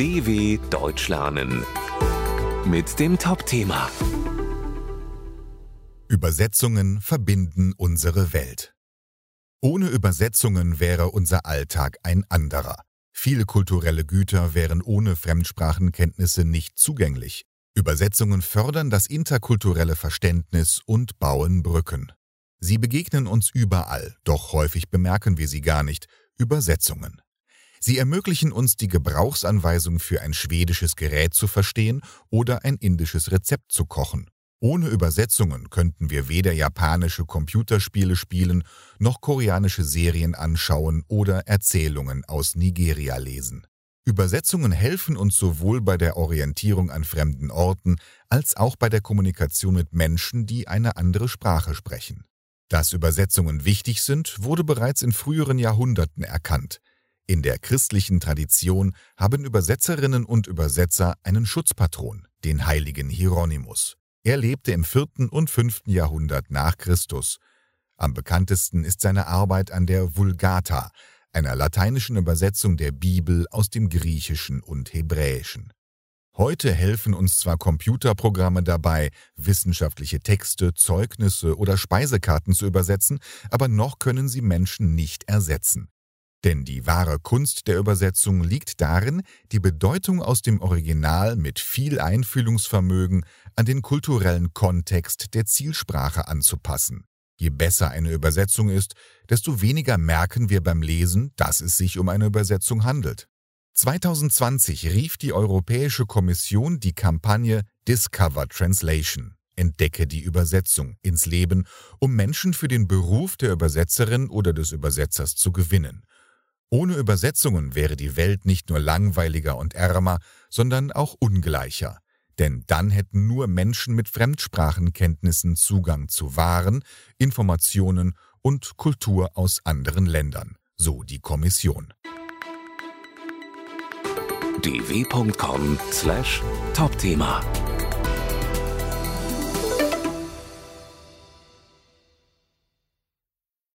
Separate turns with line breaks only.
DW Deutsch lernen mit dem Top-Thema
Übersetzungen verbinden unsere Welt. Ohne Übersetzungen wäre unser Alltag ein anderer. Viele kulturelle Güter wären ohne Fremdsprachenkenntnisse nicht zugänglich. Übersetzungen fördern das interkulturelle Verständnis und bauen Brücken. Sie begegnen uns überall, doch häufig bemerken wir sie gar nicht. Übersetzungen. Sie ermöglichen uns die Gebrauchsanweisung für ein schwedisches Gerät zu verstehen oder ein indisches Rezept zu kochen. Ohne Übersetzungen könnten wir weder japanische Computerspiele spielen, noch koreanische Serien anschauen oder Erzählungen aus Nigeria lesen. Übersetzungen helfen uns sowohl bei der Orientierung an fremden Orten als auch bei der Kommunikation mit Menschen, die eine andere Sprache sprechen. Dass Übersetzungen wichtig sind, wurde bereits in früheren Jahrhunderten erkannt. In der christlichen Tradition haben Übersetzerinnen und Übersetzer einen Schutzpatron, den heiligen Hieronymus. Er lebte im 4. und 5. Jahrhundert nach Christus. Am bekanntesten ist seine Arbeit an der Vulgata, einer lateinischen Übersetzung der Bibel aus dem Griechischen und Hebräischen. Heute helfen uns zwar Computerprogramme dabei, wissenschaftliche Texte, Zeugnisse oder Speisekarten zu übersetzen, aber noch können sie Menschen nicht ersetzen. Denn die wahre Kunst der Übersetzung liegt darin, die Bedeutung aus dem Original mit viel Einfühlungsvermögen an den kulturellen Kontext der Zielsprache anzupassen. Je besser eine Übersetzung ist, desto weniger merken wir beim Lesen, dass es sich um eine Übersetzung handelt. 2020 rief die Europäische Kommission die Kampagne Discover Translation Entdecke die Übersetzung ins Leben, um Menschen für den Beruf der Übersetzerin oder des Übersetzers zu gewinnen. Ohne Übersetzungen wäre die Welt nicht nur langweiliger und ärmer, sondern auch ungleicher. Denn dann hätten nur Menschen mit Fremdsprachenkenntnissen Zugang zu Waren, Informationen und Kultur aus anderen Ländern, so die Kommission.
dw.com/topthema